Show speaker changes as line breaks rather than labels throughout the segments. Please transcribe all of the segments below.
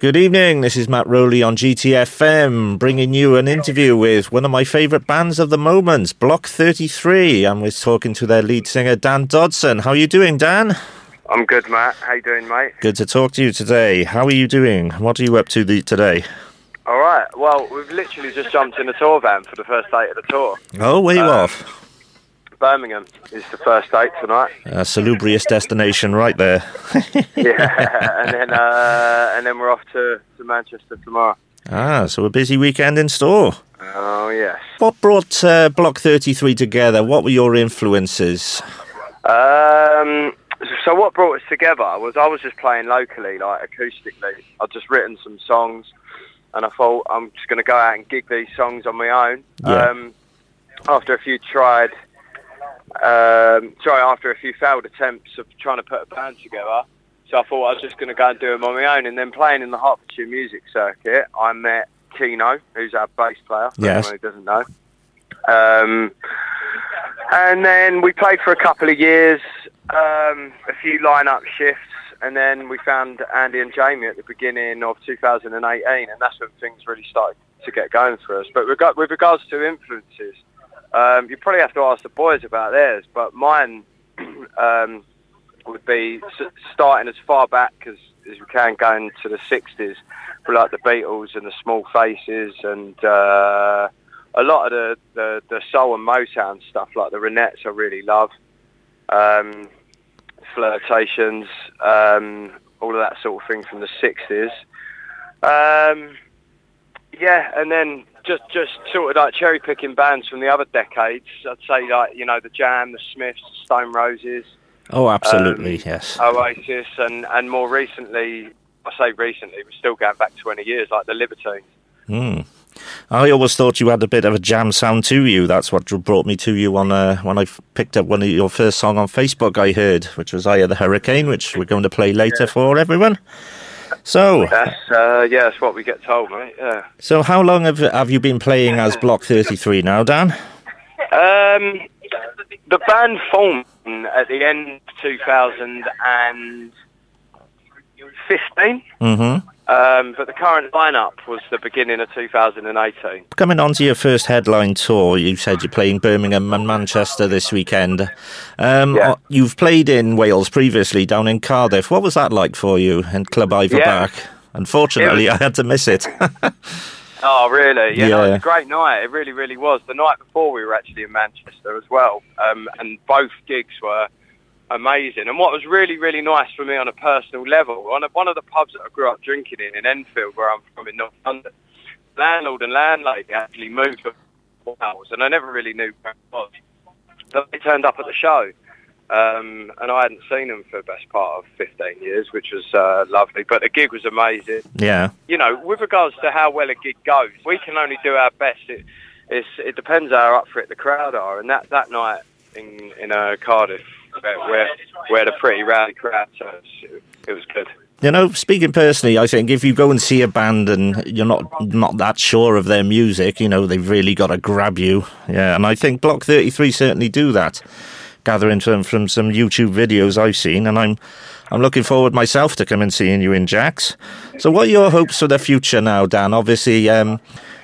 Good evening. This is Matt Rowley on GTFM, bringing you an interview with one of my favourite bands of the moment, Block 33. And we're talking to their lead singer, Dan Dodson. How are you doing, Dan?
I'm good, Matt. How you doing, mate?
Good to talk to you today. How are you doing? What are you up to the, today?
All right. Well, we've literally just jumped in the tour van for the first date of the tour.
Oh, where you
Um,
off?
Birmingham is the first date tonight.
A salubrious destination right there.
Yeah, and then uh, and then we're off to, to Manchester tomorrow.
Ah, so a busy weekend in store.
Oh yes.
What brought uh, Block 33 together? What were your influences?
Um, so what brought us together was I was just playing locally, like acoustically. I'd just written some songs, and I thought I'm just going to go out and gig these songs on my own.
Yeah.
Um, after a few tried, um, sorry, after a few failed attempts of trying to put a band together, so I thought I was just going to go and do them on my own. And then playing in the Hertfordshire music circuit, I met Tino, who's our bass player. For
Yes.
anyone who doesn't know. Um, and then we played for a couple of years, um, a few line-up shifts, and then we found Andy and Jamie at the beginning of 2018, and that's when things really started to get going for us. But reg- with regards to influences, um, you probably have to ask the boys about theirs, but mine um, would be starting as far back as, as we can, going to the 60s, for like the Beatles and the Small Faces and... Uh, a lot of the, the, the soul and Motown stuff, like the Ronettes, I really love. Um, flirtations, um, all of that sort of thing from the 60s. Um, yeah, and then just just sort of like cherry picking bands from the other decades. I'd say like you know the Jam, the Smiths, Stone Roses,
Oh, absolutely,
Um,
yes.
Oasis, and and more recently, I say recently, we're still going back 20 years, like the Libertines.
Hmm. I always thought you had a bit of a jam sound to you. That's what brought me to you on uh, when I picked up one of your first song on Facebook. I heard, which was "Eye of the Hurricane," which we're going to play later for everyone. So,
That's uh, yeah, that's what we get told, mate. Yeah.
so how long have have you been playing as Block Thirty Three now, Dan?
Um, the band formed at the end of 2015,
Mm-hmm.
um, but the current lineup was the beginning of 2018.
Coming on to your first headline tour, you said you're playing Birmingham and Manchester this weekend. Um,
Yeah.
You've played in Wales previously, down in Cardiff. What was that like for you and Clwb Ifor Bach? Unfortunately,
It
I had to miss it.
Oh, really? Yeah, no, it was a great night. It really, really was. The night before, we were actually in Manchester as well, um, and both gigs were amazing. And what was really, really nice for me on a personal level, one of, one of the pubs that I grew up drinking in, in Enfield, where I'm from in North London, landlord and landlady actually moved to Wales, and I never really knew where it was. But they turned up at the show. Um, and I hadn't seen them for the best part of 15 years, which was uh, lovely. But the gig was amazing
yeah.
you know, with regards to how well a gig goes, we can only do our best. It, it's, it depends how up for it the crowd are. And that, that night in in uh, Cardiff, where, where we had a pretty rowdy crowd, so it, was good.
You know, speaking personally, I think if you go and see a band and you're not not that sure of their music, you know, they've really got to grab you. Yeah, and I think Block 33 certainly do that. Gathering from from some YouTube videos I've seen, and I'm I'm looking forward myself to come and seeing you in Jack's. So, what are your hopes for the future now, Dan? Obviously, um,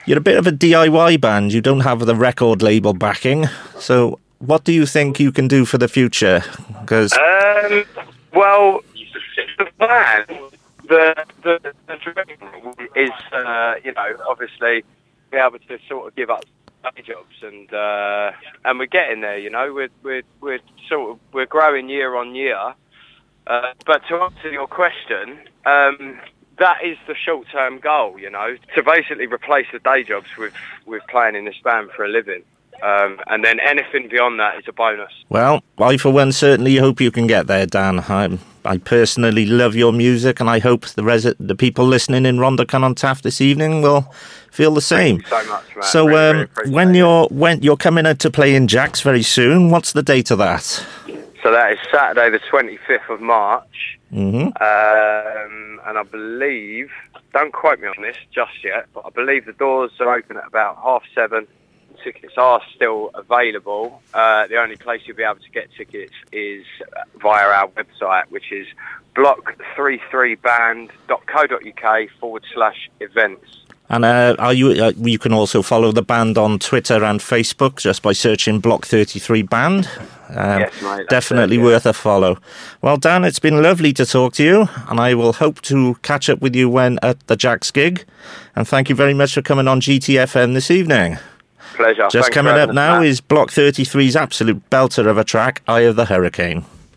you're a bit of a DIY band. You don't have the record label backing. So, what do you think you can do for the future? Because
Um, well, the plan, the the, the dream is, uh, you know, obviously be able to sort of give up day jobs and uh, and we're getting there. You know, we're we're we're sort of we're growing year on year. Uh, but to answer your question, um, that is the short-term goal. You know, to basically replace the day jobs with with playing in this band for a living. Um, and then anything beyond that is a bonus.
Well, I for one certainly hope you can get there, Dan. I, I personally love your music, and I hope the resi- the people listening in Rhondda Cynon Taf this evening will feel the same.
so much, Matt.
So,
Really,
um,
really
when
it.
you're when you're coming out to play in Jacks very soon, what's the date of that?
So that is Saturday, the 25th of March.
hmm
Um, and I believe, don't quote me on this just yet, but I believe the doors are open at about half seven tickets are still available. Uh, the only place you'll be able to get tickets is via our website, which is block33band.co.uk forward slash events.
And uh, are you? Uh, you can also follow the band on Twitter and Facebook just by searching Block Thirty Three Band.
Um, yes, mate,
definitely
it,
yeah. worth a follow. Well, Dan, it's been lovely to talk to you, and I will hope to catch up with you when at the Jack's gig. And thank you very much for coming on GTFM this evening.
Pleasure.
Just
Thanks
coming up now is Block 33's absolute belter of a track, Eye of the Hurricane.